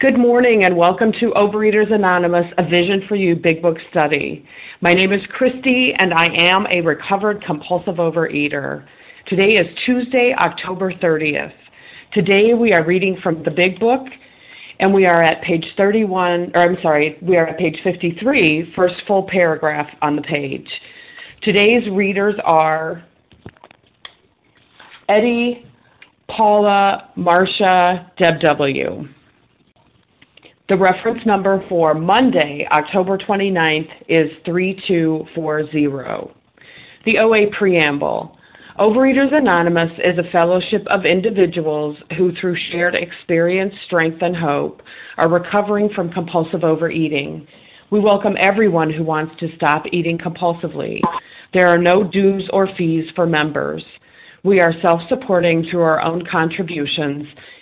Good morning and welcome to Overeaters Anonymous, a Vision for You Big Book Study. My name is Christy and I am a recovered compulsive overeater. Today is Tuesday, October 30th. Today we are reading from the Big Book and we are at page 31, or I'm sorry, we are at page 53, first full paragraph on the page. Today's readers are Eddie, Paula, Marcia, Deb W. The reference number for Monday, October 29th is 3240. The OA Preamble. Overeaters Anonymous is a fellowship of individuals who, through shared experience, strength, and hope, are recovering from compulsive overeating. We welcome everyone who wants to stop eating compulsively. There are no dues or fees for members. We are self supporting through our own contributions,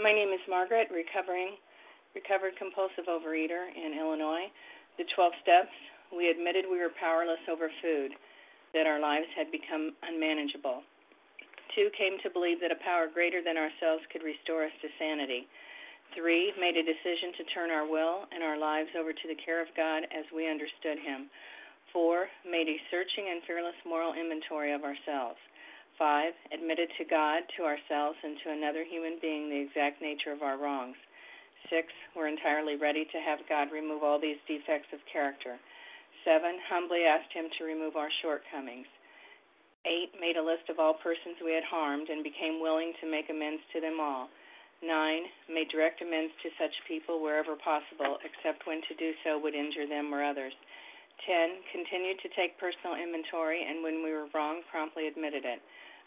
My name is Margaret, recovering recovered compulsive overeater in Illinois. The 12 steps, we admitted we were powerless over food, that our lives had become unmanageable. Two, came to believe that a power greater than ourselves could restore us to sanity. Three, made a decision to turn our will and our lives over to the care of God as we understood Him. Four, made a searching and fearless moral inventory of ourselves. Five, admitted to God, to ourselves, and to another human being the exact nature of our wrongs. Six, we're entirely ready to have God remove all these defects of character. Seven, humbly asked Him to remove our shortcomings. Eight, made a list of all persons we had harmed and became willing to make amends to them all. Nine, made direct amends to such people wherever possible, except when to do so would injure them or others. Ten, continued to take personal inventory and when we were wrong, promptly admitted it.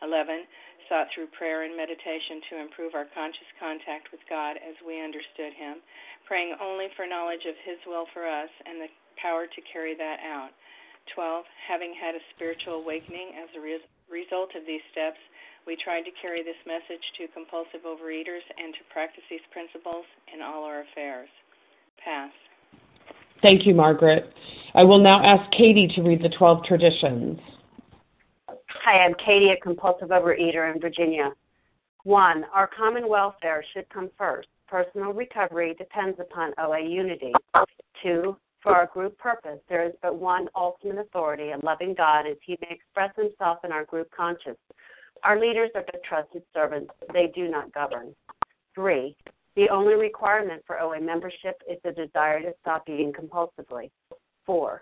11. Sought through prayer and meditation to improve our conscious contact with God as we understood Him, praying only for knowledge of His will for us and the power to carry that out. 12. Having had a spiritual awakening as a re- result of these steps, we tried to carry this message to compulsive overeaters and to practice these principles in all our affairs. Pass. Thank you, Margaret. I will now ask Katie to read the 12 traditions. Hi, I'm Katie, a compulsive overeater in Virginia. One, our common welfare should come first. Personal recovery depends upon OA unity. Two, for our group purpose, there is but one ultimate authority, a loving God, as He may express Himself in our group conscience. Our leaders are but trusted servants, they do not govern. Three, the only requirement for OA membership is the desire to stop eating compulsively. Four,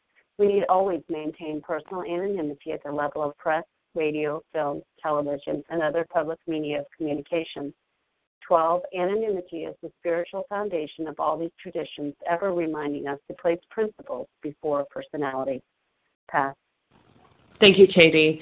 We need always maintain personal anonymity at the level of press, radio, film, television, and other public media of communication. 12. Anonymity is the spiritual foundation of all these traditions, ever reminding us to place principles before personality. Pass. Thank you, Katie.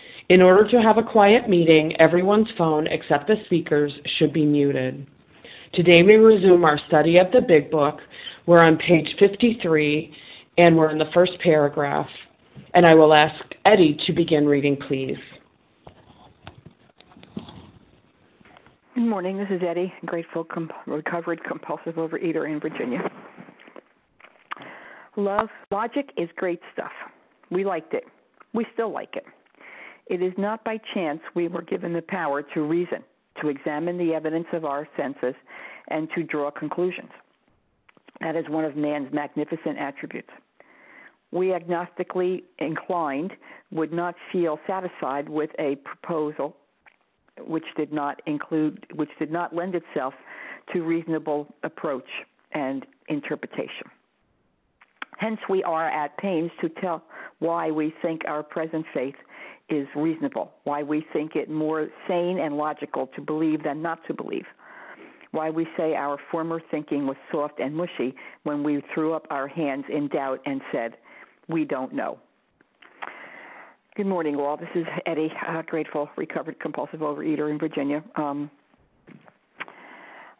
In order to have a quiet meeting, everyone's phone except the speaker's should be muted. Today we resume our study of the Big Book. We're on page 53 and we're in the first paragraph. And I will ask Eddie to begin reading, please. Good morning. This is Eddie, grateful, com- recovered compulsive overeater in Virginia. Love, logic is great stuff. We liked it. We still like it. It is not by chance we were given the power to reason, to examine the evidence of our senses, and to draw conclusions. That is one of man's magnificent attributes. We agnostically inclined would not feel satisfied with a proposal which did not include which did not lend itself to reasonable approach and interpretation. Hence we are at pains to tell why we think our present faith is reasonable, why we think it more sane and logical to believe than not to believe, why we say our former thinking was soft and mushy when we threw up our hands in doubt and said, We don't know. Good morning, all. This is Eddie, grateful, recovered compulsive overeater in Virginia. Um,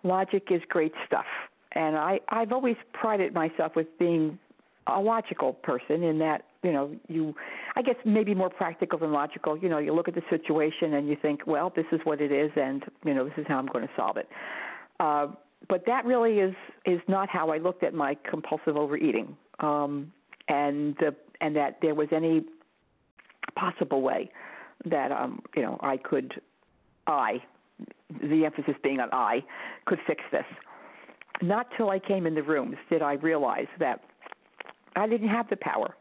logic is great stuff. And I, I've always prided myself with being a logical person in that you know you i guess maybe more practical than logical. You know you look at the situation and you think well this is what it is and you know this is how i'm going to solve it. Uh but that really is is not how i looked at my compulsive overeating um and the and that there was any possible way that um you know i could i the emphasis being on i could fix this. Not till i came in the rooms did i realize that i didn't have the power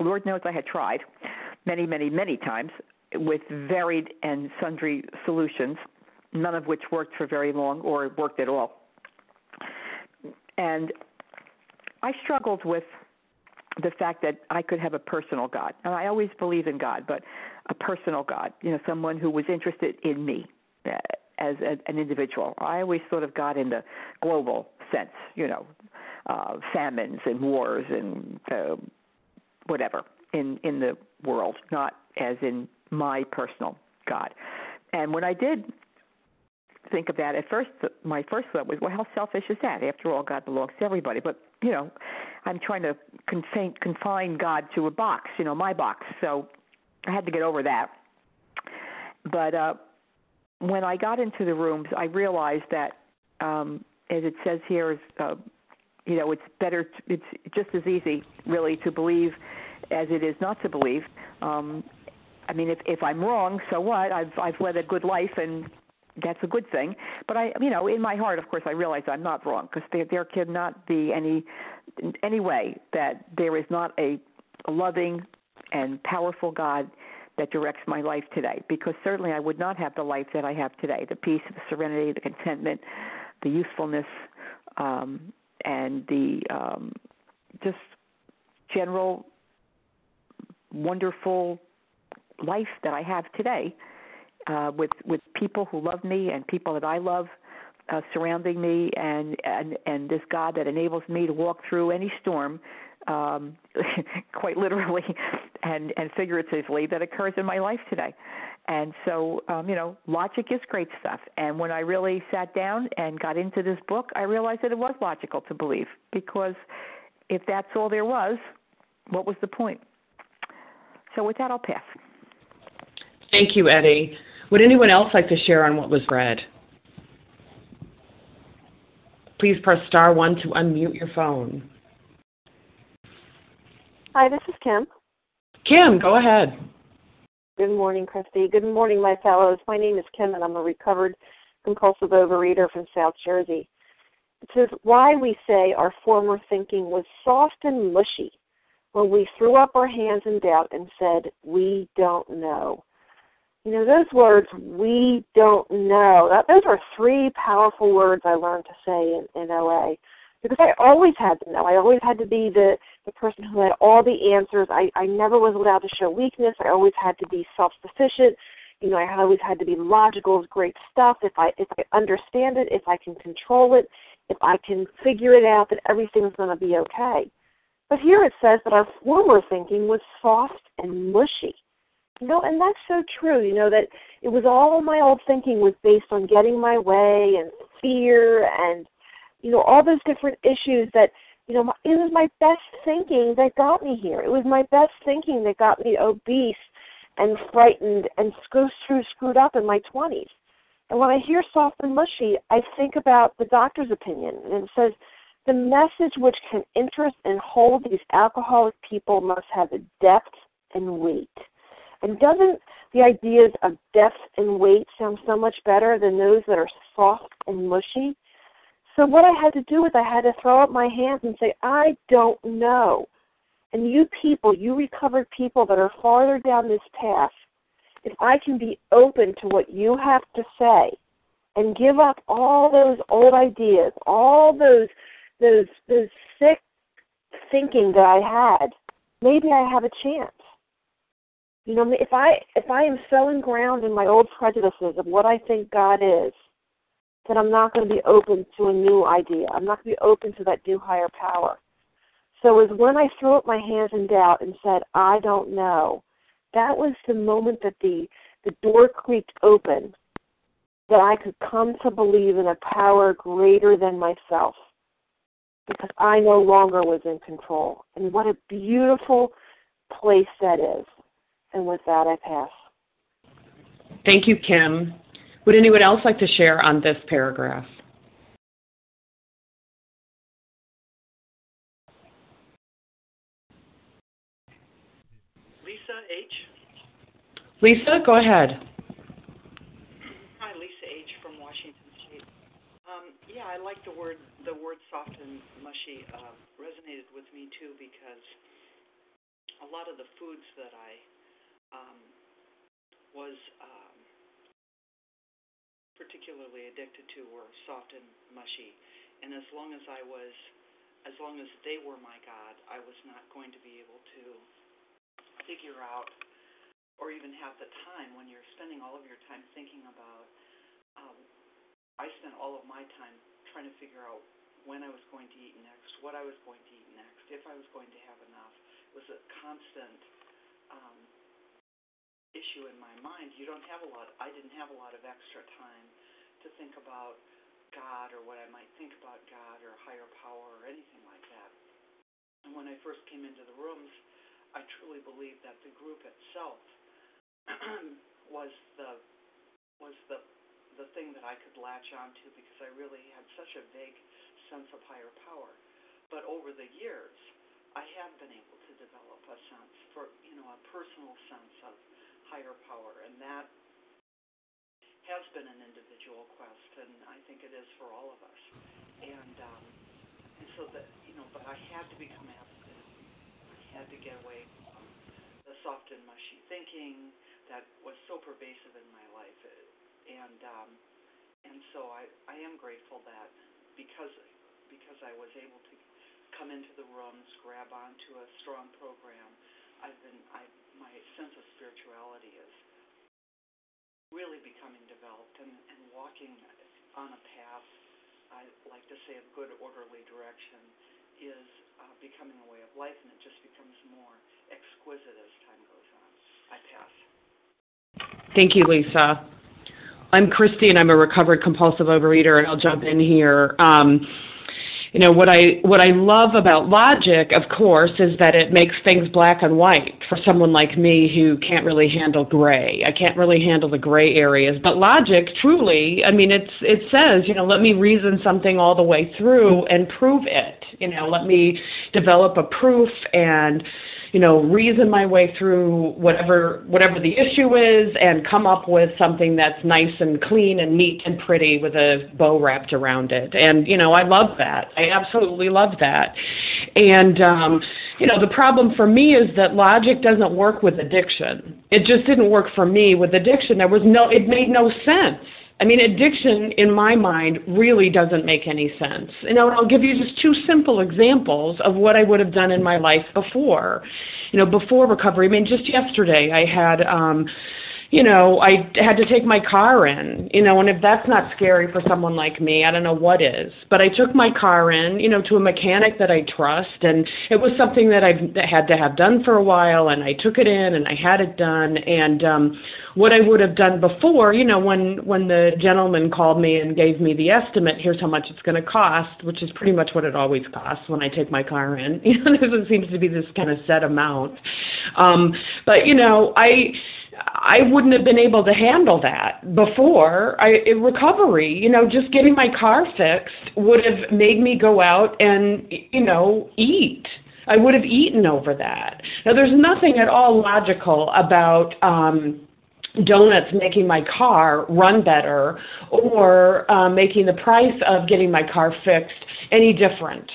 Lord knows I had tried many, many, many times with varied and sundry solutions, none of which worked for very long or worked at all. And I struggled with the fact that I could have a personal God. And I always believe in God, but a personal God, you know, someone who was interested in me uh, as a, an individual. I always thought of God in the global sense, you know, uh, famines and wars and uh, whatever in in the world, not as in my personal God. And when I did think of that, at first my first thought was, well, how selfish is that? After all, God belongs to everybody. But you know, I'm trying to confine, confine God to a box, you know, my box. So I had to get over that. But uh, when I got into the rooms, I realized that, um, as it says here, is uh, you know, it's better. It's just as easy, really, to believe as it is not to believe. Um, I mean, if if I'm wrong, so what? I've I've led a good life, and that's a good thing. But I, you know, in my heart, of course, I realize I'm not wrong because there there cannot be any any way that there is not a loving and powerful God that directs my life today. Because certainly I would not have the life that I have today: the peace, the serenity, the contentment, the usefulness, um, and the um, just general wonderful life that I have today uh, with with people who love me and people that I love uh, surrounding me and and and this God that enables me to walk through any storm um quite literally and and figuratively that occurs in my life today And so, um, you know, logic is great stuff. And when I really sat down and got into this book, I realized that it was logical to believe because if that's all there was, what was the point? So, with that, I'll pass. Thank you, Eddie. Would anyone else like to share on what was read? Please press star one to unmute your phone. Hi, this is Kim. Kim, go ahead. Good morning, Christy. Good morning, my fellows. My name is Kim, and I'm a recovered compulsive overeater from South Jersey. It says, Why we say our former thinking was soft and mushy when we threw up our hands in doubt and said, We don't know. You know, those words, we don't know, that, those are three powerful words I learned to say in, in OA. Because I always had to know. I always had to be the, the person who had all the answers. I, I never was allowed to show weakness. I always had to be self sufficient. You know, I always had to be logical great stuff. If I if I understand it, if I can control it, if I can figure it out, that everything's gonna be okay. But here it says that our former thinking was soft and mushy. You know, and that's so true. You know that it was all my old thinking was based on getting my way and fear and you know all those different issues that you know my, it was my best thinking that got me here. It was my best thinking that got me obese and frightened and screw, screw, screwed up in my twenties. And when I hear soft and mushy, I think about the doctor's opinion, and it says the message which can interest and hold these alcoholic people must have a depth and weight. And doesn't the ideas of depth and weight sound so much better than those that are soft and mushy? So what I had to do was I had to throw up my hands and say, I don't know. And you people, you recovered people that are farther down this path, if I can be open to what you have to say and give up all those old ideas, all those those those sick thinking that I had, maybe I have a chance. You know, if I if I am so inground in my old prejudices of what I think God is, then I'm not going to be open to a new idea. I'm not going to be open to that new higher power. So it was when I threw up my hands in doubt and said, I don't know, that was the moment that the the door creaked open that I could come to believe in a power greater than myself because I no longer was in control. And what a beautiful place that is. And with that, I pass. Thank you, Kim. Would anyone else like to share on this paragraph? Lisa H. Lisa, go ahead. Hi, Lisa H. from Washington State. Um, yeah, I like the word the word soft and mushy uh, resonated with me too because a lot of the foods that I um, was um, particularly addicted to were soft and mushy. And as long as I was, as long as they were my God, I was not going to be able to figure out or even have the time when you're spending all of your time thinking about. Um, I spent all of my time trying to figure out when I was going to eat next, what I was going to eat next, if I was going to have enough. It was a constant um, issue in my mind. You don't have a lot. I didn't have a lot of extra time to think about God or what I might think about God or higher power or anything like that. And when I first came into the rooms, I truly believed that the group itself was the was the the thing that I could latch onto because I really had such a vague sense of higher power. But over the years, I have been able to develop a sense for you know a personal sense of higher power, and that has been an individual quest, and I think it is for all of us. And um, and so that you know, but I had to become abstinent. I had to get away from the soft and mushy thinking that was so pervasive in my life, and um, and so I I am grateful that because because I was able to come into the rooms, grab onto a strong program, I've been I my sense of spirituality is really becoming developed and, and walking on a path I like to say of good orderly direction is uh, becoming a way of life and it just becomes more exquisite as time goes on. I pass. Thank you, Lisa. I'm Christy, and I'm a recovered compulsive overeater, and I'll jump in here. Um, you know what I what I love about logic, of course, is that it makes things black and white for someone like me who can't really handle gray. I can't really handle the gray areas. But logic, truly, I mean, it's it says, you know, let me reason something all the way through and prove it. You know, let me develop a proof and you know, reason my way through whatever whatever the issue is and come up with something that's nice and clean and neat and pretty with a bow wrapped around it. And you know, I love that. I absolutely love that. And um, you know, the problem for me is that logic doesn't work with addiction. It just didn't work for me with addiction. There was no it made no sense I mean, addiction, in my mind, really doesn't make any sense. You know, I'll give you just two simple examples of what I would have done in my life before. You know, before recovery. I mean, just yesterday, I had um, you know, I had to take my car in, you know, and if that's not scary for someone like me, I don't know what is. But I took my car in, you know, to a mechanic that I trust, and it was something that I've had to have done for a while, and I took it in and I had it done. And um, what I would have done before, you know, when when the gentleman called me and gave me the estimate, here's how much it's going to cost, which is pretty much what it always costs when I take my car in. You know, it seems to be this kind of set amount. Um, but you know, I I wouldn't have been able to handle that before. I, recovery, you know, just getting my car fixed would have made me go out and, you know, eat. I would have eaten over that. Now, there's nothing at all logical about um, donuts making my car run better or uh, making the price of getting my car fixed any different.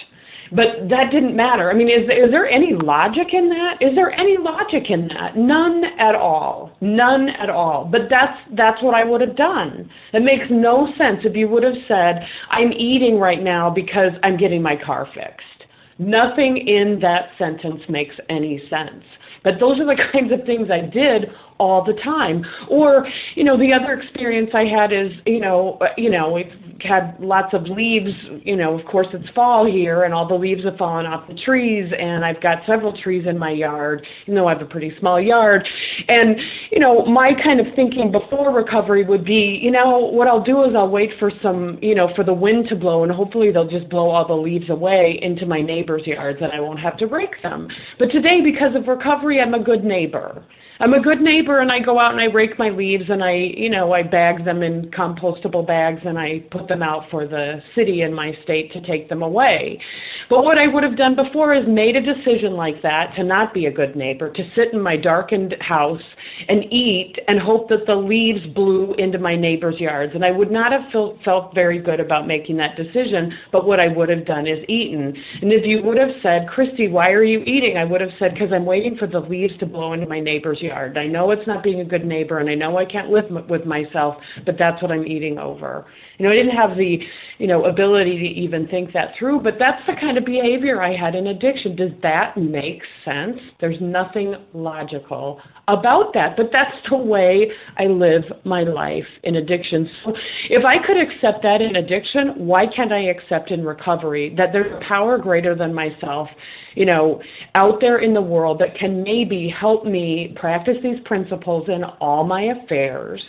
But that didn't matter. I mean, is, is there any logic in that? Is there any logic in that? None at all. None at all. But that's that's what I would have done. It makes no sense if you would have said, "I'm eating right now because I'm getting my car fixed." Nothing in that sentence makes any sense. But those are the kinds of things I did all the time. Or, you know, the other experience I had is, you know, you know, we've had lots of leaves, you know, of course it's fall here and all the leaves have fallen off the trees and I've got several trees in my yard, even though I have a pretty small yard. And, you know, my kind of thinking before recovery would be, you know, what I'll do is I'll wait for some, you know, for the wind to blow and hopefully they'll just blow all the leaves away into my neighbor's yards and I won't have to rake them. But today because of recovery I'm a good neighbor. I'm a good neighbor and I go out and I rake my leaves and I, you know, I bag them in compostable bags and I put them out for the city in my state to take them away. But what I would have done before is made a decision like that to not be a good neighbor, to sit in my darkened house and eat and hope that the leaves blew into my neighbor's yards. And I would not have felt, felt very good about making that decision, but what I would have done is eaten. And if you would have said, Christy, why are you eating? I would have said, because I'm waiting for the leaves to blow into my neighbor's yard. I know it's not being a good neighbor, and I know I can't live m- with myself, but that's what I'm eating over. You know, I didn't have the, you know, ability to even think that through, but that's the kind of behavior I had in addiction. Does that make sense? There's nothing logical about that, but that's the way I live my life in addiction. So if I could accept that in addiction, why can't I accept in recovery that there's a power greater than myself, you know, out there in the world that can maybe help me practice these principles in all my affairs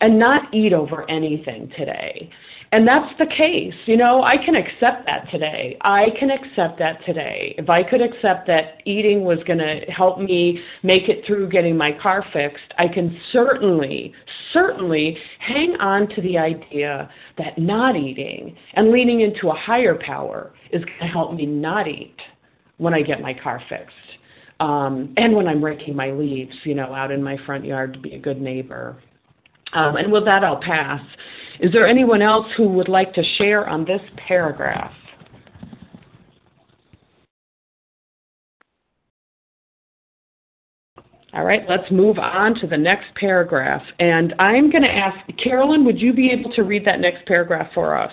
and not eat over anything today. And that's the case. You know, I can accept that today. I can accept that today. If I could accept that eating was going to help me make it through getting my car fixed, I can certainly, certainly hang on to the idea that not eating and leaning into a higher power is going to help me not eat when I get my car fixed. Um, and when I'm raking my leaves, you know, out in my front yard to be a good neighbor. Um, and with that, I'll pass. Is there anyone else who would like to share on this paragraph? All right, let's move on to the next paragraph. And I'm going to ask, Carolyn, would you be able to read that next paragraph for us?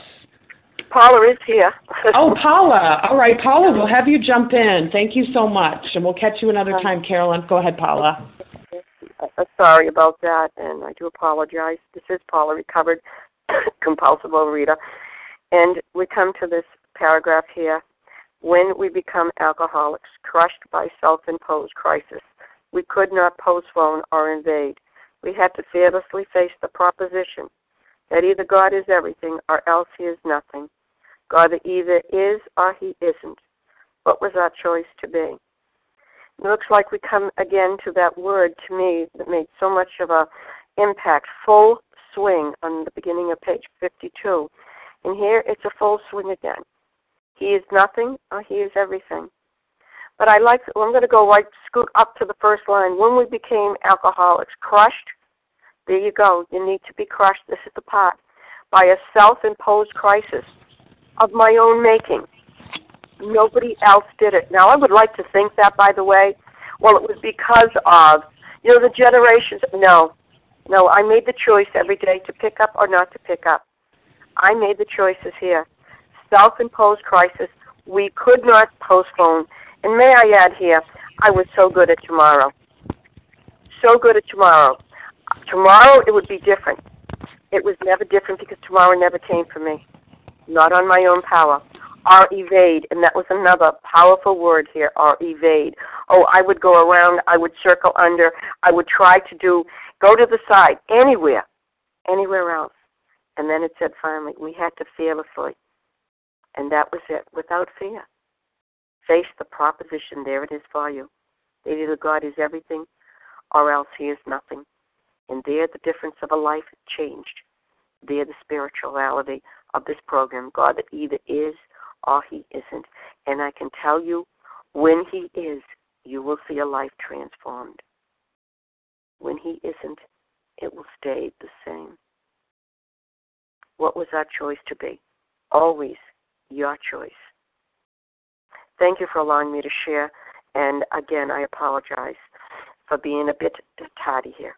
Paula is here. oh, Paula. All right, Paula, we'll have you jump in. Thank you so much. And we'll catch you another time, Carolyn. Go ahead, Paula. Uh, sorry about that, and I do apologize. This is Paula, recovered compulsive overeater. And we come to this paragraph here. When we become alcoholics, crushed by self imposed crisis, we could not postpone or invade. we had to fearlessly face the proposition that either God is everything or else he is nothing. God either is or he isn't. What was our choice to be? It looks like we come again to that word to me that made so much of a impact, full swing on the beginning of page 52. And here it's a full swing again. He is nothing or he is everything. But I like, well, I'm going to go right, scoot up to the first line. When we became alcoholics, crushed, there you go. You need to be crushed. This is the part. By a self imposed crisis of my own making. Nobody else did it. Now, I would like to think that, by the way, well, it was because of, you know, the generations. No, no, I made the choice every day to pick up or not to pick up. I made the choices here. Self imposed crisis. We could not postpone. And may I add here, I was so good at tomorrow. So good at tomorrow. Tomorrow it would be different. It was never different because tomorrow never came for me. Not on my own power. Or evade, and that was another powerful word here, or evade. Oh, I would go around, I would circle under, I would try to do, go to the side, anywhere, anywhere else. And then it said finally, we had to fearlessly. And that was it, without fear. Face the proposition, there it is for you. Either God is everything or else he is nothing. And there the difference of a life changed. There the spirituality of this program. God that either is or he isn't. And I can tell you, when he is, you will see a life transformed. When he isn't, it will stay the same. What was our choice to be? Always your choice. Thank you for allowing me to share. And again, I apologize for being a bit tardy here.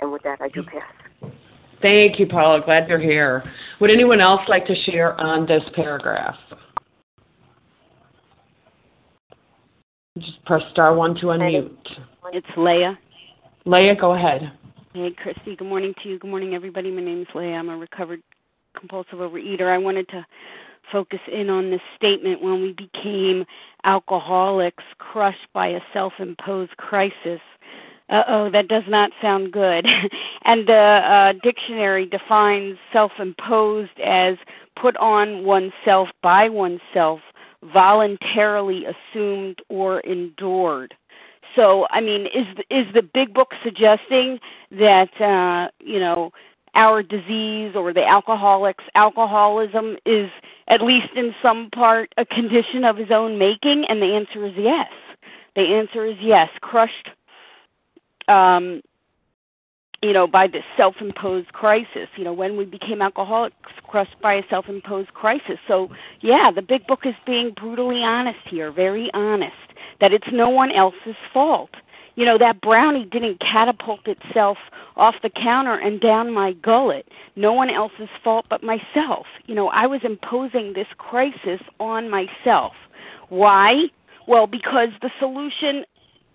And with that, I do pass. Thank you, Paula. Glad you're here. Would anyone else like to share on this paragraph? Just press star one to unmute. It's Leah. Leah, go ahead. Hey, Christy. Good morning to you. Good morning, everybody. My name is Leah. I'm a recovered compulsive overeater. I wanted to focus in on this statement when we became alcoholics crushed by a self imposed crisis uh oh, that does not sound good. and the uh, dictionary defines self imposed as put on oneself by oneself, voluntarily assumed or endured. So, I mean, is is the big book suggesting that uh, you know our disease or the alcoholics alcoholism is at least in some part a condition of his own making? And the answer is yes. The answer is yes. Crushed um, you know, by this self-imposed crisis. You know, when we became alcoholics, crushed by a self-imposed crisis. So, yeah, the big book is being brutally honest here, very honest, that it's no one else's fault. You know, that brownie didn't catapult itself off the counter and down my gullet. No one else's fault but myself. You know, I was imposing this crisis on myself. Why? Well, because the solution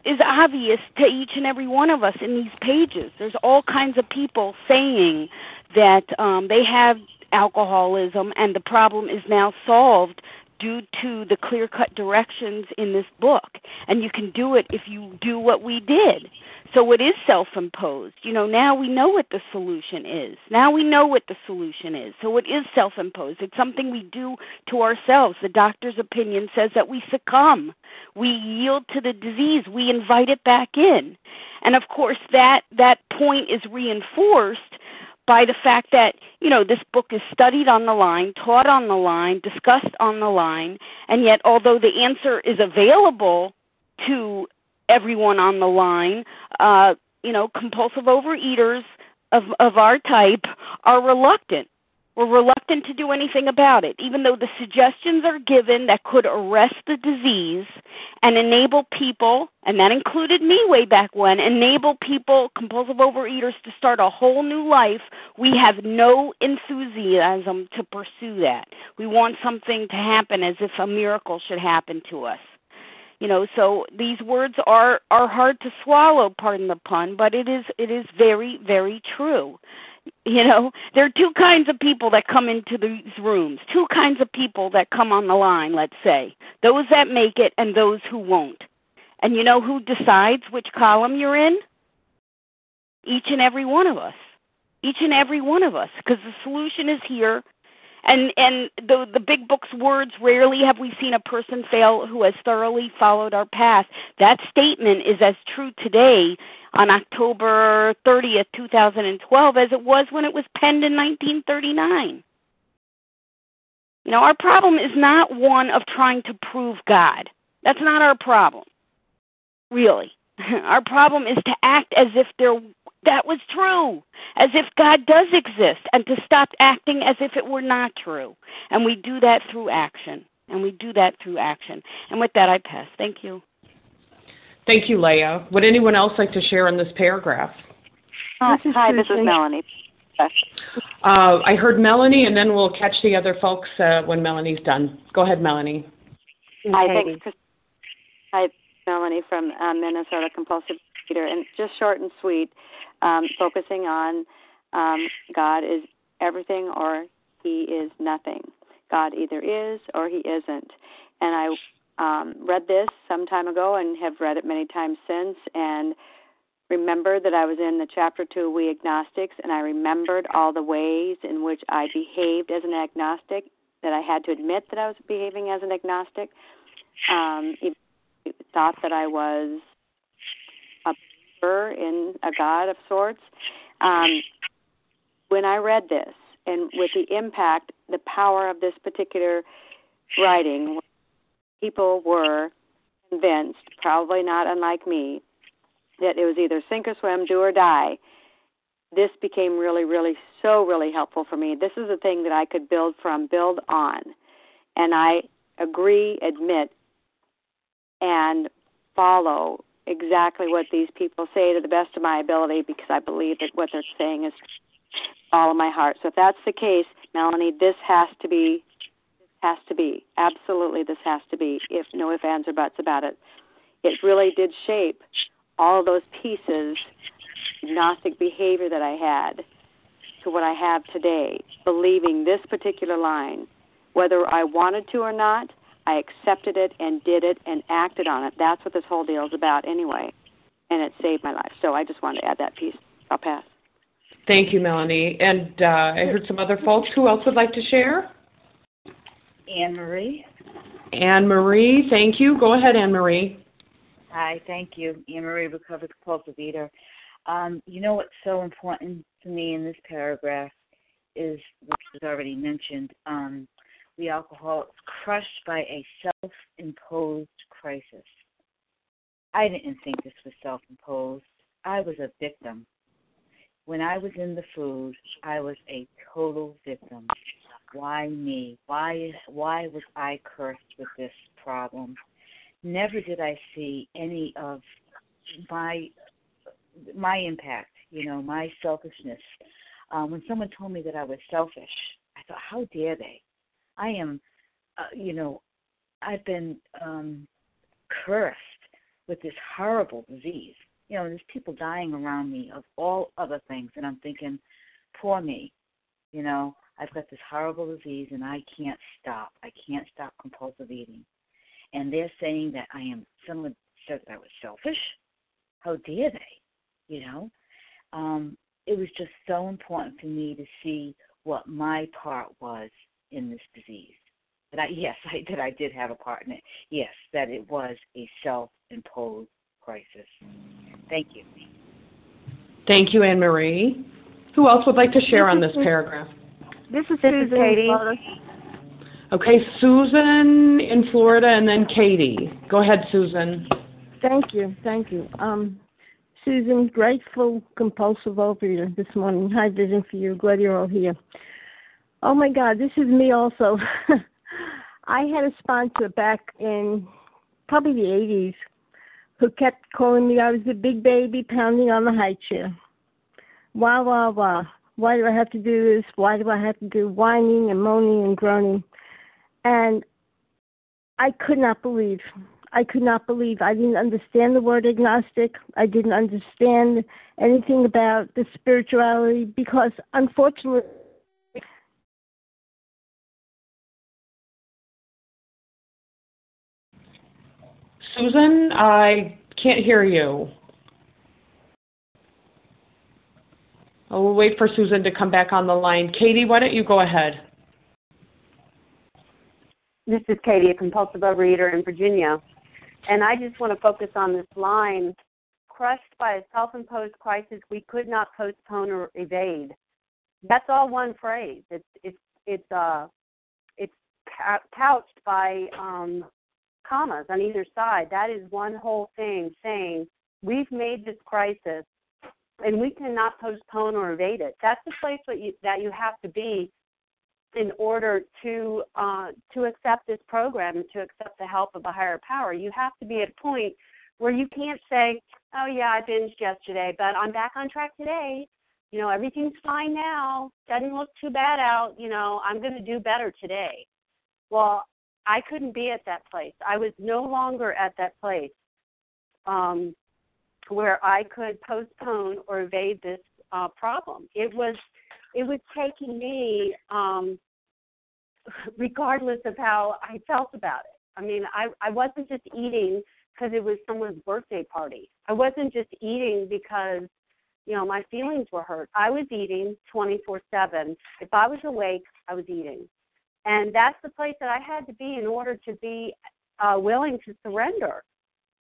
is obvious to each and every one of us in these pages. There's all kinds of people saying that um, they have alcoholism and the problem is now solved due to the clear cut directions in this book. And you can do it if you do what we did. So it is self imposed. You know, now we know what the solution is. Now we know what the solution is. So it is self imposed. It's something we do to ourselves. The doctor's opinion says that we succumb. We yield to the disease. We invite it back in. And of course that that point is reinforced by the fact that you know this book is studied on the line, taught on the line, discussed on the line, and yet although the answer is available to everyone on the line. Uh, you know, compulsive overeaters of of our type are reluctant. We're reluctant to do anything about it, even though the suggestions are given that could arrest the disease and enable people, and that included me way back when, enable people, compulsive overeaters, to start a whole new life. We have no enthusiasm to pursue that. We want something to happen as if a miracle should happen to us you know so these words are are hard to swallow pardon the pun but it is it is very very true you know there are two kinds of people that come into these rooms two kinds of people that come on the line let's say those that make it and those who won't and you know who decides which column you're in Each and every one of us. Each and every one of us. Because the solution is here. And and the the big book's words rarely have we seen a person fail who has thoroughly followed our path. That statement is as true today on October 30th, 2012 as it was when it was penned in 1939. You know, our problem is not one of trying to prove God. That's not our problem. Really. Our problem is to act as if there that was true, as if God does exist, and to stop acting as if it were not true. And we do that through action. And we do that through action. And with that, I pass. Thank you. Thank you, Leah. Would anyone else like to share in this paragraph? Uh, hi, this is Melanie. Uh, I heard Melanie, and then we'll catch the other folks uh, when Melanie's done. Go ahead, Melanie. Hi, thanks. Hi, Melanie from uh, Minnesota Compulsive Reader, and just short and sweet, um, focusing on um, God is everything or He is nothing. God either is or He isn't. And I um, read this some time ago and have read it many times since, and remember that I was in the chapter two, We Agnostics, and I remembered all the ways in which I behaved as an agnostic, that I had to admit that I was behaving as an agnostic. Um, thought that I was a believer in a God of sorts. Um, when I read this, and with the impact, the power of this particular writing, people were convinced, probably not unlike me, that it was either sink or swim, do or die. This became really, really, so really helpful for me. This is a thing that I could build from, build on. And I agree, admit, and follow exactly what these people say to the best of my ability because I believe that what they're saying is all of my heart. So if that's the case, Melanie, this has to be has to be. Absolutely this has to be. If no ifs, ands, or buts about it. It really did shape all those pieces, Gnostic behavior that I had to what I have today, believing this particular line, whether I wanted to or not, I accepted it and did it and acted on it. That's what this whole deal is about anyway. And it saved my life. So I just wanted to add that piece. I'll pass. Thank you, Melanie. And uh, I heard some other folks. Who else would like to share? Anne Marie. Anne Marie, thank you. Go ahead, Anne Marie. Hi, thank you. Anne Marie, recovered compulsive eater. Um, you know what's so important to me in this paragraph is, which was already mentioned, um, the alcoholics crushed by a self imposed crisis. I didn't think this was self imposed. I was a victim. When I was in the food, I was a total victim. Why me? Why why was I cursed with this problem? Never did I see any of my my impact, you know, my selfishness. Um, when someone told me that I was selfish, I thought, how dare they? I am, uh, you know, I've been um, cursed with this horrible disease. You know, there's people dying around me of all other things, and I'm thinking, poor me. You know, I've got this horrible disease, and I can't stop. I can't stop compulsive eating. And they're saying that I am. Someone said that I was selfish. How dare they? You know, um, it was just so important for me to see what my part was in this disease. That I yes, I that I did have a part in it. Yes, that it was a self-imposed crisis. Thank you. Thank you, Anne Marie. Who else would like to share on this paragraph? This is Susan. Katie. Okay, Susan in Florida, and then Katie. Go ahead, Susan. Thank you, thank you. Um, Susan, grateful compulsive over overeater this morning. High vision for you. Glad you're all here. Oh my God, this is me also. I had a sponsor back in probably the 80s who kept calling me I was a big baby pounding on the high chair. Wah, wah, wah. Why do I have to do this? Why do I have to do whining and moaning and groaning? And I could not believe. I could not believe. I didn't understand the word agnostic. I didn't understand anything about the spirituality because, unfortunately, Susan, I can't hear you. We'll wait for Susan to come back on the line. Katie, why don't you go ahead? This is Katie, a compulsive overeater in Virginia. And I just want to focus on this line crushed by a self imposed crisis we could not postpone or evade. That's all one phrase. It's it's it's uh it's couched by um commas on either side. That is one whole thing saying we've made this crisis and we cannot postpone or evade it. That's the place that you, that you have to be in order to uh, to accept this program and to accept the help of a higher power. You have to be at a point where you can't say, "Oh yeah, I binged yesterday, but I'm back on track today. You know, everything's fine now. Doesn't look too bad out. You know, I'm going to do better today." Well, I couldn't be at that place. I was no longer at that place um, where I could postpone or evade this uh, problem. It was it was taking me, um, regardless of how I felt about it. I mean, I I wasn't just eating because it was someone's birthday party. I wasn't just eating because you know my feelings were hurt. I was eating 24/7. If I was awake, I was eating. And that's the place that I had to be in order to be uh, willing to surrender,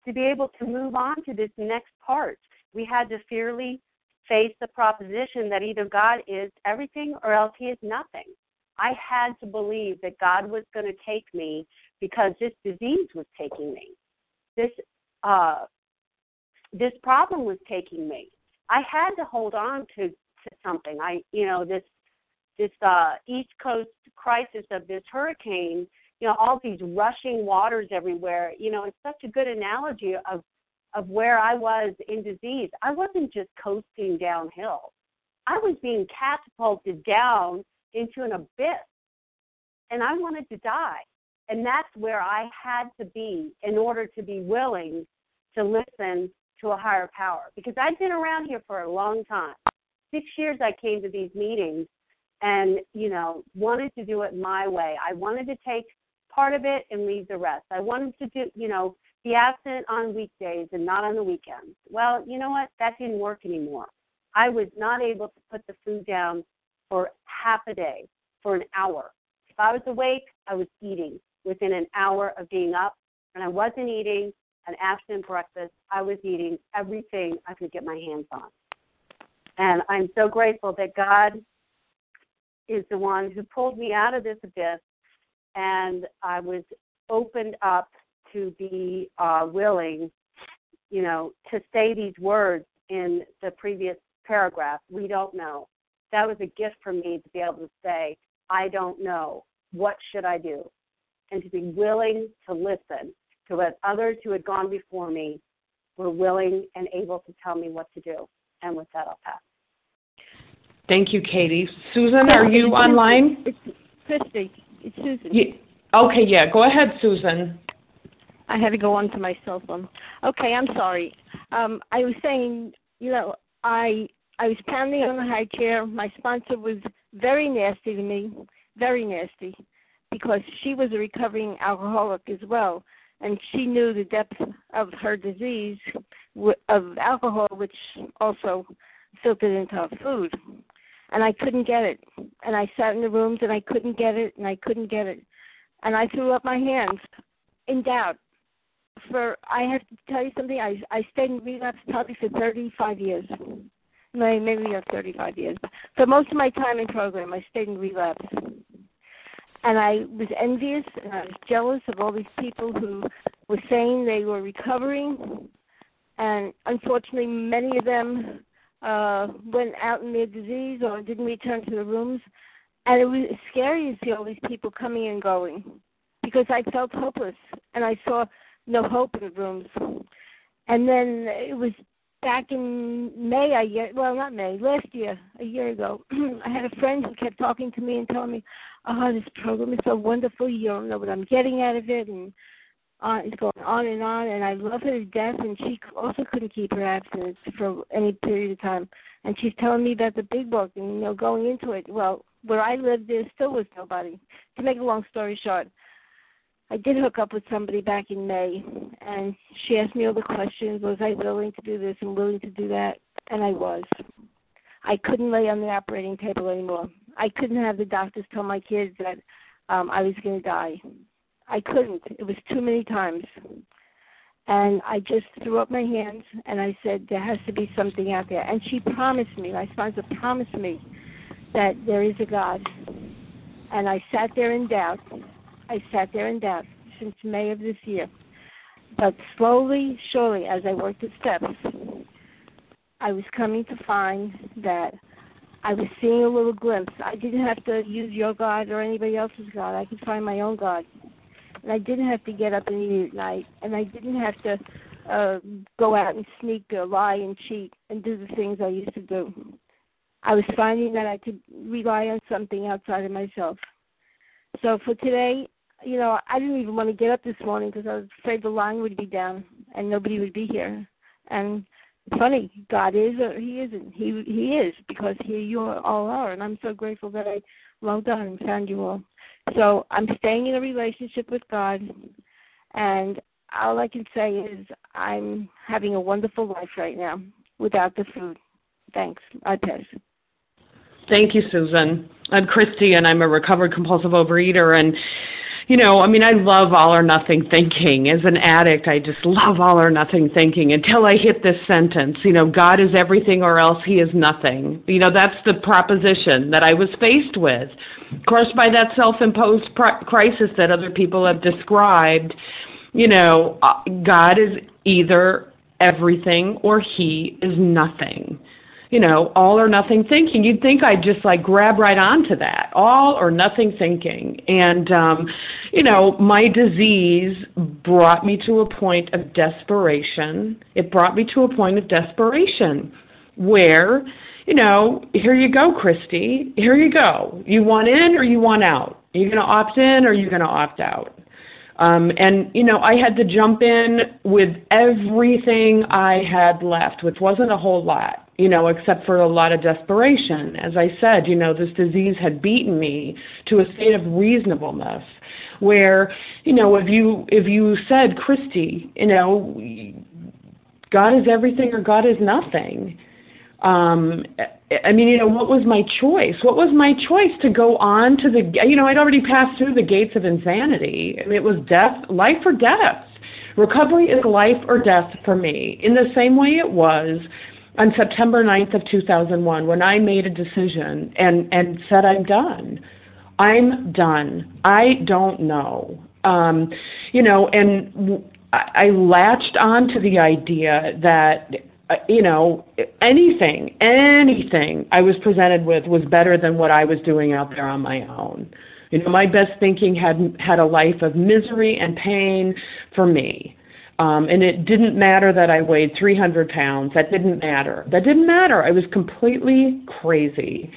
to be able to move on to this next part. We had to fearly face the proposition that either God is everything or else he is nothing. I had to believe that God was going to take me because this disease was taking me. This uh, this problem was taking me. I had to hold on to, to something. I you know this this uh, East Coast crisis of this hurricane, you know, all these rushing waters everywhere. You know, it's such a good analogy of of where I was in disease. I wasn't just coasting downhill. I was being catapulted down into an abyss. And I wanted to die. And that's where I had to be in order to be willing to listen to a higher power. Because I'd been around here for a long time. Six years I came to these meetings and you know wanted to do it my way i wanted to take part of it and leave the rest. I wanted to do you know be absent on weekdays and not on the weekends. Well you know what? That didn't work anymore. I was not able to put the food down for half a day for an hour. If i was awake i was eating within an hour of being up and i wasn't eating an absent breakfast i was eating everything i could get my hands on. And i'm so grateful that god is the one who pulled me out of this abyss, and I was opened up to be uh, willing, you know, to say these words in the previous paragraph. We don't know. That was a gift for me to be able to say, I don't know. What should I do? And to be willing to listen to what others who had gone before me were willing and able to tell me what to do. And with that, I'll pass. Thank you, Katie. Susan, are you online? It's Christy. It's Susan. Yeah. Okay, yeah. Go ahead, Susan. I had to go on to my cell phone. Okay, I'm sorry. Um, I was saying, you know, I I was pounding on the high chair. My sponsor was very nasty to me, very nasty, because she was a recovering alcoholic as well, and she knew the depth of her disease of alcohol, which also filtered into her food and I couldn't get it. And I sat in the rooms and I couldn't get it and I couldn't get it. And I threw up my hands in doubt. For I have to tell you something, I I stayed in relapse probably for thirty five years. Maybe maybe not thirty five years. But for most of my time in program I stayed in relapse. And I was envious and I was jealous of all these people who were saying they were recovering and unfortunately many of them uh, went out in their disease or didn't return to the rooms. And it was scary to see all these people coming and going because I felt hopeless and I saw no hope in the rooms. And then it was back in May, I get well, not May, last year, a year ago. I had a friend who kept talking to me and telling me, "Oh, this program is so wonderful. You don't know what I'm getting out of it." And on it's going on and on and I love her to death and she also couldn't keep her abstinence for any period of time. And she's telling me about the big book and you know, going into it. Well, where I lived there still was nobody. To make a long story short, I did hook up with somebody back in May and she asked me all the questions, was I willing to do this and willing to do that? And I was. I couldn't lay on the operating table anymore. I couldn't have the doctors tell my kids that um, I was going to die. I couldn't. It was too many times. And I just threw up my hands and I said, There has to be something out there. And she promised me, my sponsor promised me that there is a God. And I sat there in doubt. I sat there in doubt since May of this year. But slowly, surely, as I worked the steps, I was coming to find that I was seeing a little glimpse. I didn't have to use your God or anybody else's God. I could find my own God. And I didn't have to get up and eat at night. And I didn't have to uh, go out and sneak or lie and cheat and do the things I used to do. I was finding that I could rely on something outside of myself. So for today, you know, I didn't even want to get up this morning because I was afraid the line would be down and nobody would be here. And funny, God is or He isn't. He He is because here you all are, and I'm so grateful that I logged on and found you all. So I'm staying in a relationship with God, and all I can say is I'm having a wonderful life right now without the food. Thanks. I pass. Thank you, Susan. I'm Christy, and I'm a recovered compulsive overeater, and you know, I mean, I love all or nothing thinking. As an addict, I just love all or nothing thinking until I hit this sentence, you know, God is everything or else he is nothing. You know, that's the proposition that I was faced with. Of course, by that self imposed pr- crisis that other people have described, you know, uh, God is either everything or he is nothing you know, all or nothing thinking. You'd think I'd just like grab right onto that, all or nothing thinking. And, um, you know, my disease brought me to a point of desperation. It brought me to a point of desperation where, you know, here you go, Christy. Here you go. You want in or you want out? Are you going to opt in or are you going to opt out? Um, and, you know, I had to jump in with everything I had left, which wasn't a whole lot you know, except for a lot of desperation. As I said, you know, this disease had beaten me to a state of reasonableness where, you know, if you if you said, Christy, you know, God is everything or God is nothing. Um, I mean, you know, what was my choice? What was my choice to go on to the, you know, I'd already passed through the gates of insanity. I mean, it was death, life or death. Recovery is life or death for me, in the same way it was on September 9th of 2001 when I made a decision and, and said, I'm done. I'm done. I don't know. Um, you know, and I, latched on to the idea that, uh, you know, anything, anything I was presented with was better than what I was doing out there on my own. You know, my best thinking had had a life of misery and pain for me. Um, and it didn't matter that I weighed 300 pounds. That didn't matter. That didn't matter. I was completely crazy.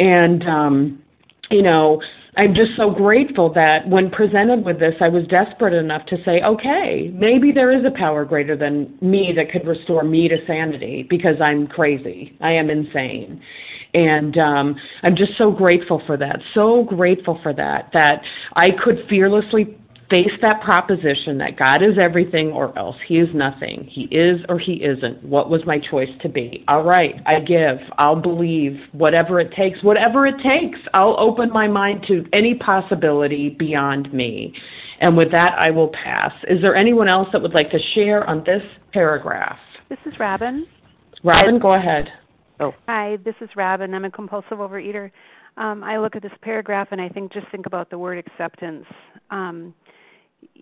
And, um, you know, I'm just so grateful that when presented with this, I was desperate enough to say, okay, maybe there is a power greater than me that could restore me to sanity because I'm crazy. I am insane. And um, I'm just so grateful for that. So grateful for that, that I could fearlessly face that proposition that God is everything or else He is nothing. He is or He isn't. What was my choice to be? All right, I give. I'll believe whatever it takes. Whatever it takes, I'll open my mind to any possibility beyond me. And with that, I will pass. Is there anyone else that would like to share on this paragraph? This is Robin. Robin, go ahead. Oh. Hi, this is Robin. I'm a compulsive overeater. Um, I look at this paragraph and I think just think about the word acceptance. Um,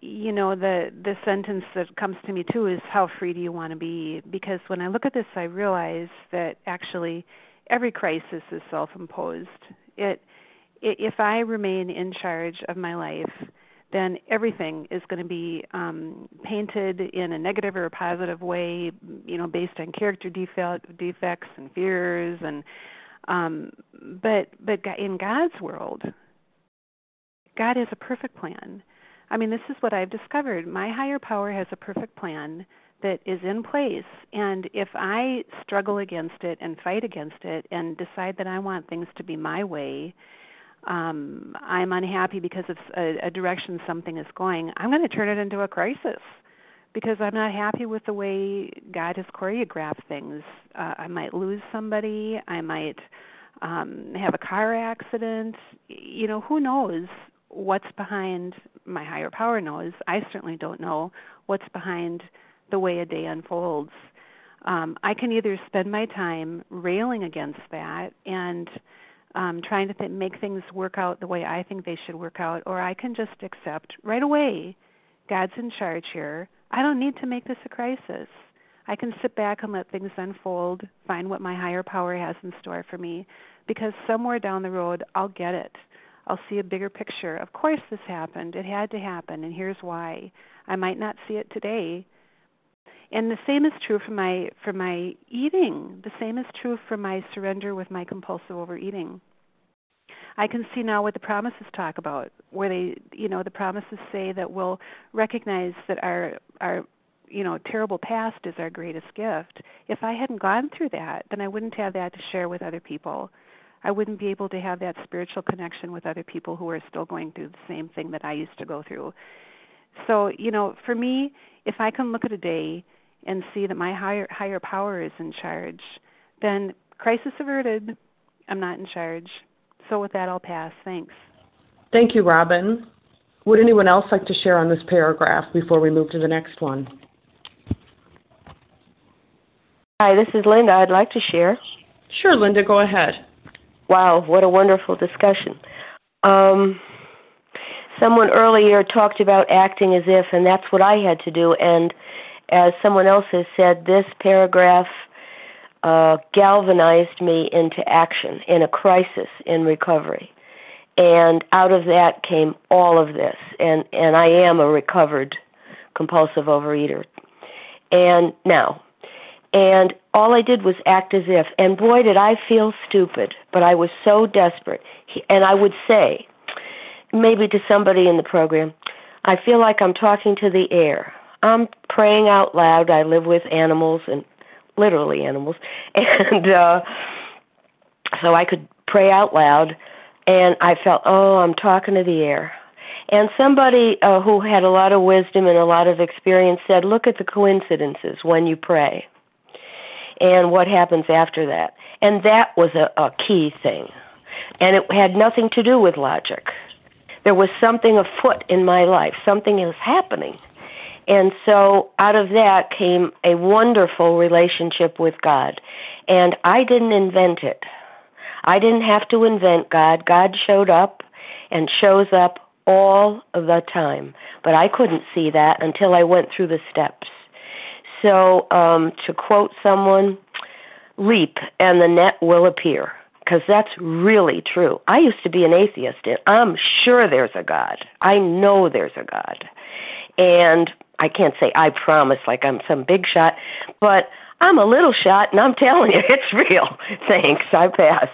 you know the the sentence that comes to me too is how free do you want to be? Because when i look at this i realize that actually every crisis is self imposed it if i remain in charge of my life then everything is going to be um painted in a negative or a positive way you know based on character defect, defects and fears and um but but in god's world god has a perfect plan I mean, this is what I've discovered. My higher power has a perfect plan that is in place. And if I struggle against it and fight against it and decide that I want things to be my way, um, I'm unhappy because of a, a direction something is going, I'm going to turn it into a crisis because I'm not happy with the way God has choreographed things. Uh, I might lose somebody. I might um have a car accident. You know, who knows what's behind my higher power knows. I certainly don't know what's behind the way a day unfolds. Um, I can either spend my time railing against that and um, trying to th- make things work out the way I think they should work out, or I can just accept right away God's in charge here. I don't need to make this a crisis. I can sit back and let things unfold, find what my higher power has in store for me, because somewhere down the road I'll get it. I'll see a bigger picture. Of course, this happened. It had to happen, and here's why. I might not see it today. And the same is true for my for my eating. The same is true for my surrender with my compulsive overeating. I can see now what the promises talk about, where they, you know, the promises say that we'll recognize that our our you know terrible past is our greatest gift. If I hadn't gone through that, then I wouldn't have that to share with other people. I wouldn't be able to have that spiritual connection with other people who are still going through the same thing that I used to go through. So, you know, for me, if I can look at a day and see that my higher higher power is in charge, then crisis averted. I'm not in charge. So with that, I'll pass. Thanks. Thank you, Robin. Would anyone else like to share on this paragraph before we move to the next one? Hi, this is Linda. I'd like to share. Sure, Linda, go ahead. Wow, what a wonderful discussion. Um, someone earlier talked about acting as if, and that's what I had to do. And as someone else has said, this paragraph uh, galvanized me into action in a crisis in recovery. And out of that came all of this. And, and I am a recovered compulsive overeater. And now, and all I did was act as if. And boy, did I feel stupid, but I was so desperate. And I would say, maybe to somebody in the program, I feel like I'm talking to the air. I'm praying out loud. I live with animals and literally animals, and uh, so I could pray out loud. And I felt, oh, I'm talking to the air. And somebody uh, who had a lot of wisdom and a lot of experience said, look at the coincidences when you pray and what happens after that. And that was a, a key thing. And it had nothing to do with logic. There was something afoot in my life, something is happening. And so out of that came a wonderful relationship with God. And I didn't invent it. I didn't have to invent God. God showed up and shows up all the time. But I couldn't see that until I went through the steps. So, um, to quote someone, leap and the net will appear. Because that's really true. I used to be an atheist, and I'm sure there's a God. I know there's a God. And I can't say I promise like I'm some big shot, but I'm a little shot, and I'm telling you, it's real. Thanks. I pass.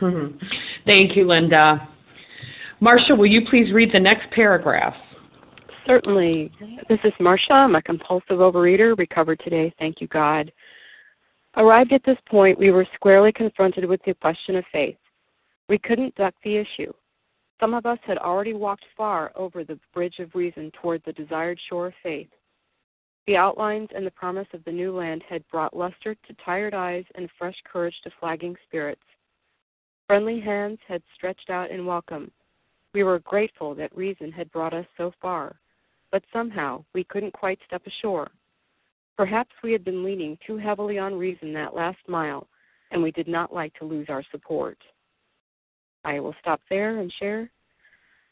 Mm-hmm. Thank you, Linda. Marcia, will you please read the next paragraph? Certainly. This is Marcia. I'm a compulsive overeater, recovered today. Thank you, God. Arrived at this point, we were squarely confronted with the question of faith. We couldn't duck the issue. Some of us had already walked far over the bridge of reason toward the desired shore of faith. The outlines and the promise of the new land had brought luster to tired eyes and fresh courage to flagging spirits. Friendly hands had stretched out in welcome. We were grateful that reason had brought us so far but somehow we couldn't quite step ashore. Perhaps we had been leaning too heavily on reason that last mile, and we did not like to lose our support. I will stop there and share.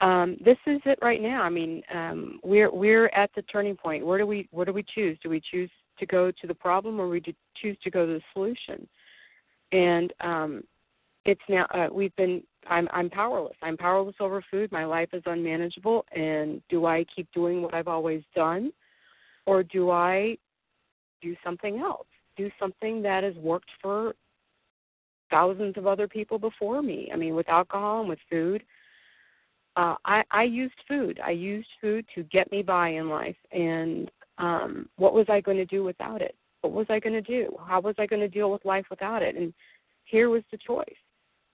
Um, this is it right now. I mean, um, we're we're at the turning point. Where do we where do we choose? Do we choose to go to the problem, or we choose to go to the solution? And um, it's now uh, we've been I'm I'm powerless. I'm powerless over food. My life is unmanageable and do I keep doing what I've always done or do I do something else? Do something that has worked for thousands of other people before me. I mean with alcohol and with food. Uh I I used food. I used food to get me by in life and um what was I going to do without it? What was I going to do? How was I going to deal with life without it? And here was the choice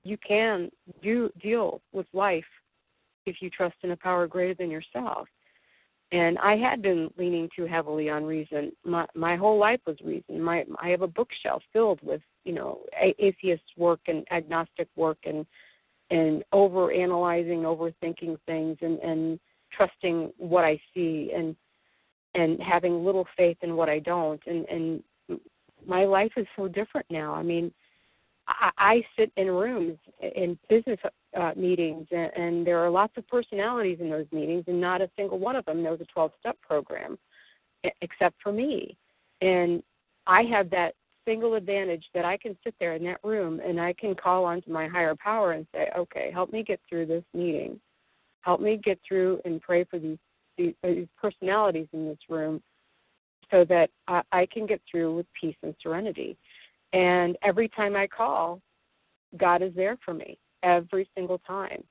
you can do deal with life if you trust in a power greater than yourself. and I had been leaning too heavily on reason. My my whole life was reason. My I have a bookshelf filled with you know atheist work and agnostic work and and over analyzing, overthinking things, and and trusting what I see and and having little faith in what I don't. And and my life is so different now. I mean, I, I sit in rooms in business uh, meetings, and, and there are lots of personalities in those meetings, and not a single one of them knows a 12 step program except for me. And I have that single advantage that I can sit there in that room and I can call on to my higher power and say, okay, help me get through this meeting. Help me get through and pray for these, these, these personalities in this room so that I, I can get through with peace and serenity. And every time I call, God is there for me every single time.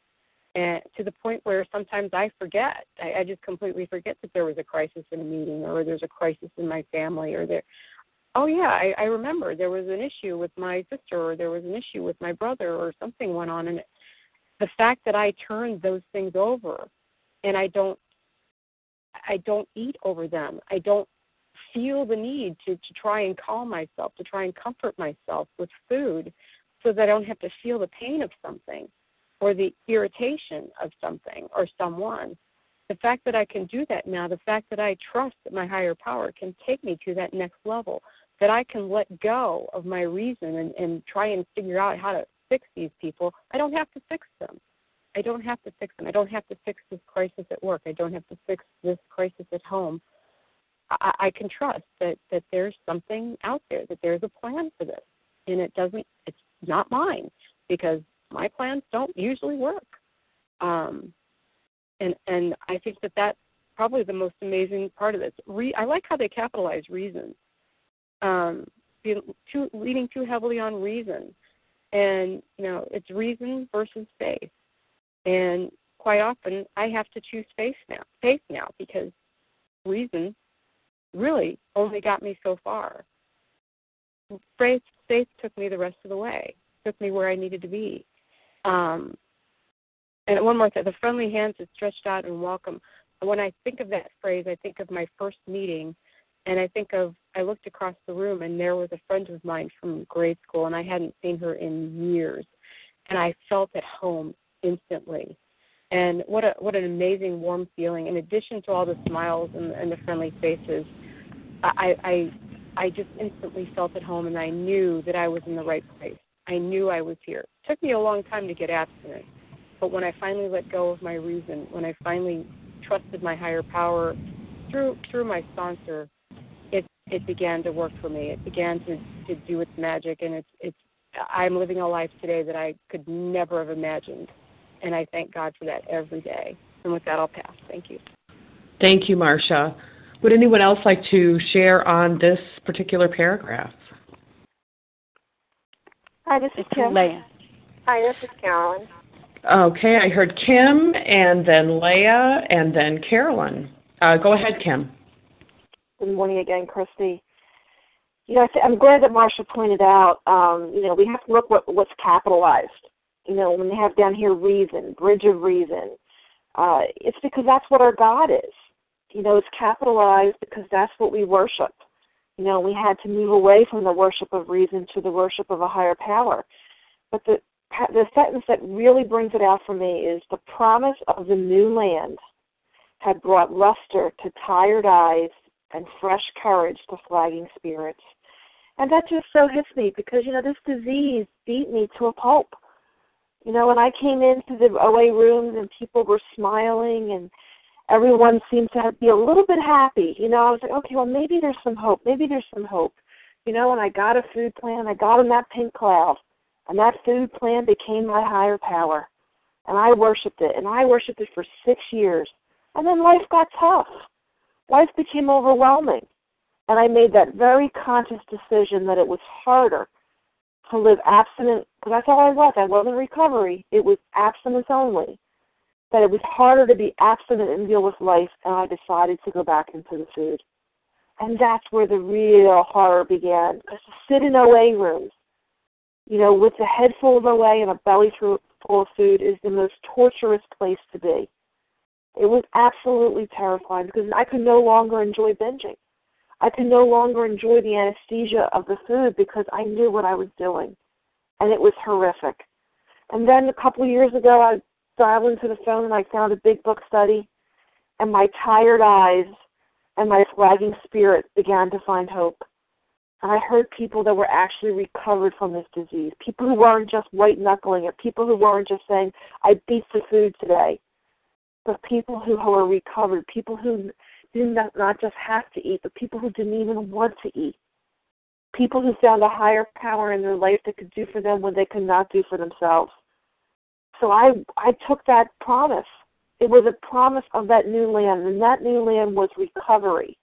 And to the point where sometimes I forget. I, I just completely forget that there was a crisis in a meeting or there's a crisis in my family or there oh yeah, I, I remember there was an issue with my sister or there was an issue with my brother or something went on and the fact that I turned those things over and I don't I don't eat over them. I don't feel the need to, to try and calm myself, to try and comfort myself with food so that I don't have to feel the pain of something or the irritation of something or someone. The fact that I can do that now, the fact that I trust that my higher power can take me to that next level, that I can let go of my reason and, and try and figure out how to fix these people, I don't have to fix them. I don't have to fix them. I don't have to fix this crisis at work. I don't have to fix this crisis at home. I, I can trust that that there's something out there, that there's a plan for this, and it doesn't. It's not mine because my plans don't usually work. Um, and and I think that that's probably the most amazing part of this. Re, I like how they capitalize reason. Um, too, leaning too heavily on reason, and you know it's reason versus faith. And quite often, I have to choose faith now. Faith now because reason really only got me so far. Faith, faith took me the rest of the way, took me where I needed to be. Um, and one more thing, the friendly hands that stretched out and welcome. When I think of that phrase, I think of my first meeting, and I think of I looked across the room, and there was a friend of mine from grade school, and I hadn't seen her in years, and I felt at home instantly. And what a what an amazing warm feeling! In addition to all the smiles and, and the friendly faces, I, I I just instantly felt at home, and I knew that I was in the right place. I knew I was here. It took me a long time to get abstinent, but when I finally let go of my reason, when I finally trusted my higher power through through my sponsor, it it began to work for me. It began to to do its magic, and it's it's I'm living a life today that I could never have imagined, and I thank God for that every day. And with that, I'll pass. Thank you. Thank you, Marcia. Would anyone else like to share on this particular paragraph? Hi, this is Kim. Leah. Hi, this is Carolyn. Okay, I heard Kim and then Leah and then Carolyn. Uh, go ahead, Kim. Good morning again, Christy. You know, I'm glad that Marcia pointed out. Um, you know, we have to look what what's capitalized. You know, when they have down here reason, bridge of reason, uh, it's because that's what our God is you know, it's capitalized because that's what we worship. You know, we had to move away from the worship of reason to the worship of a higher power. But the the sentence that really brings it out for me is the promise of the new land had brought luster to tired eyes and fresh courage to flagging spirits. And that just so hits me because, you know, this disease beat me to a pulp. You know, when I came into the OA rooms and people were smiling and everyone seemed to be a little bit happy. You know, I was like, okay, well, maybe there's some hope. Maybe there's some hope. You know, and I got a food plan. I got in that pink cloud, and that food plan became my higher power. And I worshipped it, and I worshipped it for six years. And then life got tough. Life became overwhelming. And I made that very conscious decision that it was harder to live abstinent, because that's all I was. I wasn't recovery. It was abstinence only that it was harder to be abstinent and deal with life, and I decided to go back into the food. And that's where the real horror began. Because to sit in OA rooms, you know, with a head full of OA and a belly full of food is the most torturous place to be. It was absolutely terrifying because I could no longer enjoy binging. I could no longer enjoy the anesthesia of the food because I knew what I was doing. And it was horrific. And then a couple of years ago, I dialed into the phone and I found a big book study, and my tired eyes and my flagging spirit began to find hope. And I heard people that were actually recovered from this disease, people who weren't just white knuckling it, people who weren't just saying, I beat the food today but people who are recovered, people who did not, not just have to eat, but people who didn't even want to eat. People who found a higher power in their life that could do for them what they could not do for themselves. So I I took that promise. It was a promise of that new land, and that new land was recovery.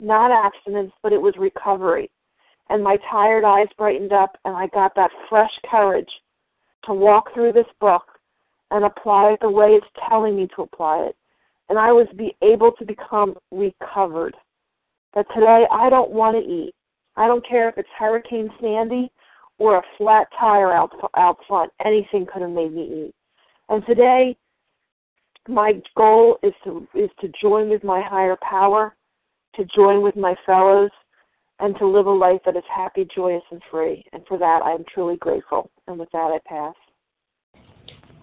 Not abstinence, but it was recovery. And my tired eyes brightened up and I got that fresh courage to walk through this book and apply it the way it's telling me to apply it. And I was be able to become recovered. That today I don't want to eat. I don't care if it's Hurricane Sandy or a flat tire out out front. Anything could have made me eat. And today, my goal is to is to join with my higher power, to join with my fellows, and to live a life that is happy, joyous, and free. And for that, I am truly grateful. And with that, I pass.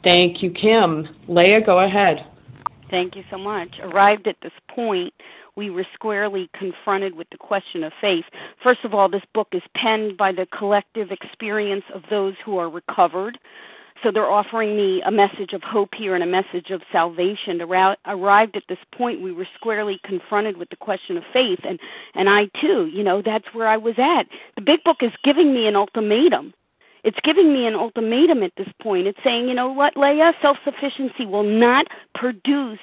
Thank you, Kim. Leah, go ahead. Thank you so much. Arrived at this point, we were squarely confronted with the question of faith. First of all, this book is penned by the collective experience of those who are recovered. So they're offering me a message of hope here and a message of salvation. Arrived at this point, we were squarely confronted with the question of faith, and and I too, you know, that's where I was at. The big book is giving me an ultimatum it's giving me an ultimatum at this point. It's saying, you know what, Leah, self sufficiency will not produce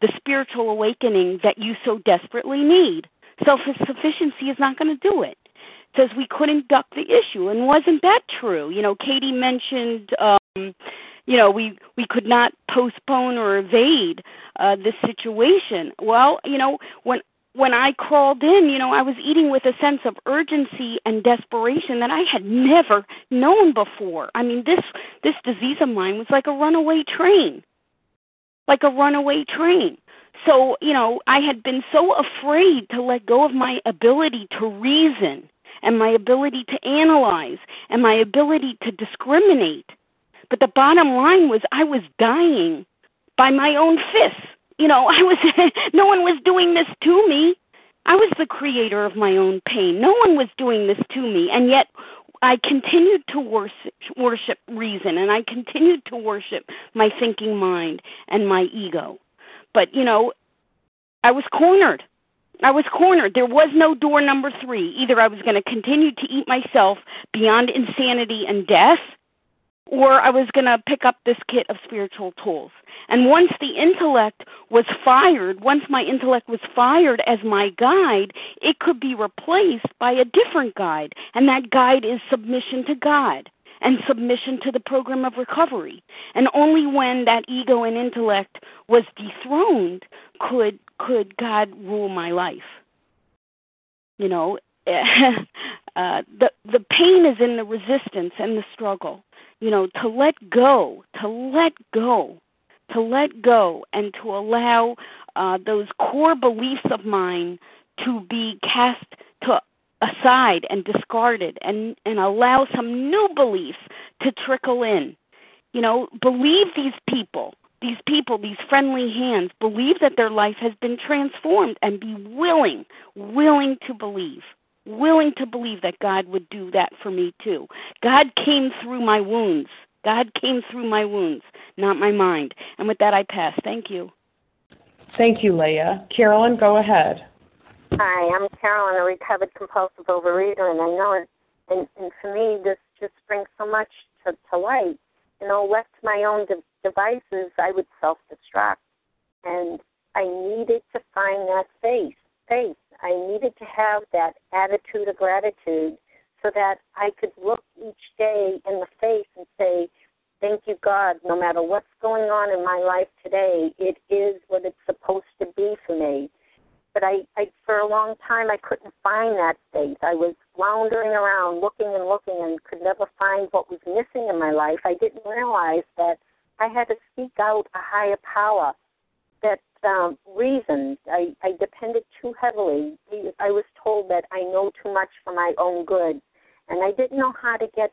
the spiritual awakening that you so desperately need. Self sufficiency is not going to do it. It says we couldn't duck the issue, and wasn't that true? You know, Katie mentioned. Um, you know we we could not postpone or evade uh this situation well you know when when I crawled in, you know, I was eating with a sense of urgency and desperation that I had never known before. I mean, this this disease of mine was like a runaway train. Like a runaway train. So, you know, I had been so afraid to let go of my ability to reason and my ability to analyze and my ability to discriminate. But the bottom line was I was dying by my own fists you know, I was no one was doing this to me. I was the creator of my own pain. No one was doing this to me, and yet I continued to worship, worship reason, and I continued to worship my thinking mind and my ego. But you know, I was cornered. I was cornered. There was no door number three. Either I was going to continue to eat myself beyond insanity and death, or I was going to pick up this kit of spiritual tools. And once the intellect was fired, once my intellect was fired as my guide, it could be replaced by a different guide. And that guide is submission to God and submission to the program of recovery. And only when that ego and intellect was dethroned could could God rule my life. You know, uh, the the pain is in the resistance and the struggle. You know, to let go, to let go to let go and to allow uh, those core beliefs of mine to be cast to aside and discarded and and allow some new beliefs to trickle in. You know believe these people these people these friendly hands believe that their life has been transformed and be willing willing to believe willing to believe that God would do that for me too God came through my wounds God came through my wounds, not my mind. And with that, I pass. Thank you. Thank you, Leah. Carolyn, go ahead. Hi, I'm Carolyn, a recovered compulsive overeater, and I know it. And, and for me, this just brings so much to, to light. You know, left to my own de- devices, I would self-destruct, and I needed to find that faith. Faith. I needed to have that attitude of gratitude so that I could look each day in the face and say, Thank you, God, no matter what's going on in my life today, it is what it's supposed to be for me. But I, I for a long time I couldn't find that faith. I was floundering around looking and looking and could never find what was missing in my life. I didn't realize that I had to seek out a higher power that um, reasoned. I, I depended too heavily. I was told that I know too much for my own good, and I didn't know how to get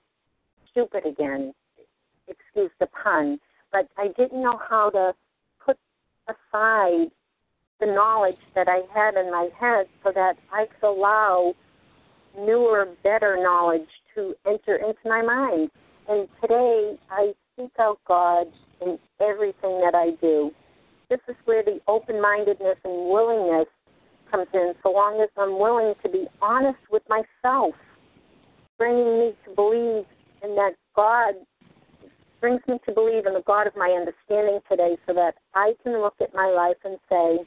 stupid again. Excuse the pun, but I didn't know how to put aside the knowledge that I had in my head so that I could allow newer, better knowledge to enter into my mind. And today I seek out God in everything that I do. This is where the open mindedness and willingness comes in, so long as I'm willing to be honest with myself, bringing me to believe in that God brings me to believe in the God of my understanding today so that I can look at my life and say,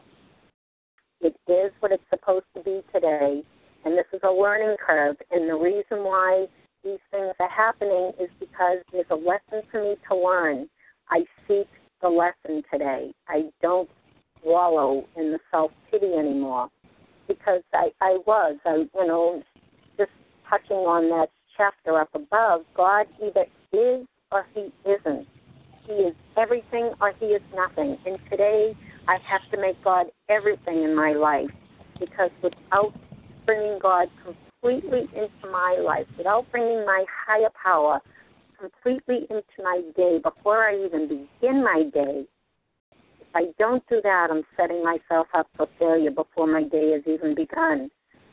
it is what it's supposed to be today, and this is a learning curve. And the reason why these things are happening is because there's a lesson for me to learn. I seek the lesson today. I don't wallow in the self pity anymore because I, I was, I, you know, just touching on that chapter up above. God either is or He isn't. He is everything or He is nothing. And today I have to make God everything in my life because without bringing God completely into my life, without bringing my higher power completely into my day before I even begin my day, if I don't do that, I'm setting myself up for failure before my day has even begun.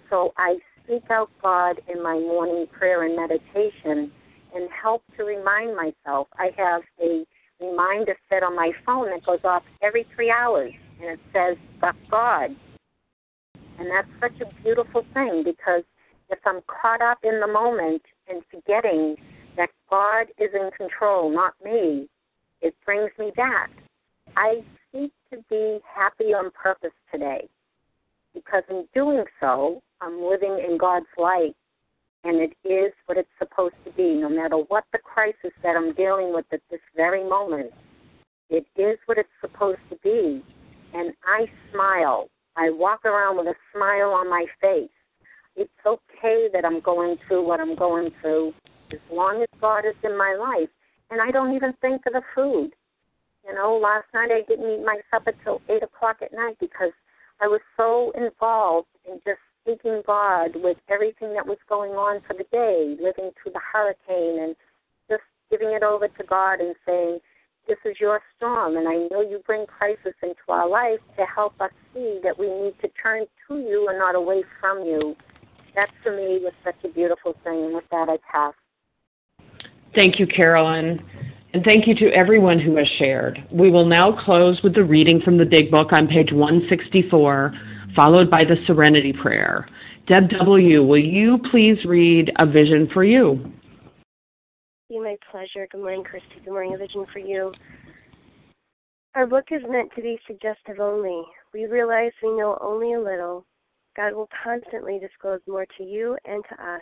So I seek out God in my morning prayer and meditation and help to remind myself. I have a reminder set on my phone that goes off every three hours, and it says, but God. And that's such a beautiful thing because if I'm caught up in the moment and forgetting that God is in control, not me, it brings me back. I seek to be happy on purpose today because in doing so, I'm living in God's light and it is what it's supposed to be, no matter what the crisis that I'm dealing with at this very moment. It is what it's supposed to be. And I smile. I walk around with a smile on my face. It's okay that I'm going through what I'm going through as long as God is in my life. And I don't even think of the food. You know, last night I didn't eat my supper till 8 o'clock at night because I was so involved in just seeking God with everything that was going on for the day, living through the hurricane, and just giving it over to God and saying, This is your storm, and I know you bring crisis into our life to help us see that we need to turn to you and not away from you. That for me was such a beautiful thing, and with that, I pass. Thank you, Carolyn. And thank you to everyone who has shared. We will now close with the reading from the Big Book on page 164 followed by the Serenity Prayer. Deb W., will you please read A Vision for You? Be my pleasure. Good morning, Christy. Good morning, A Vision for You. Our book is meant to be suggestive only. We realize we know only a little. God will constantly disclose more to you and to us.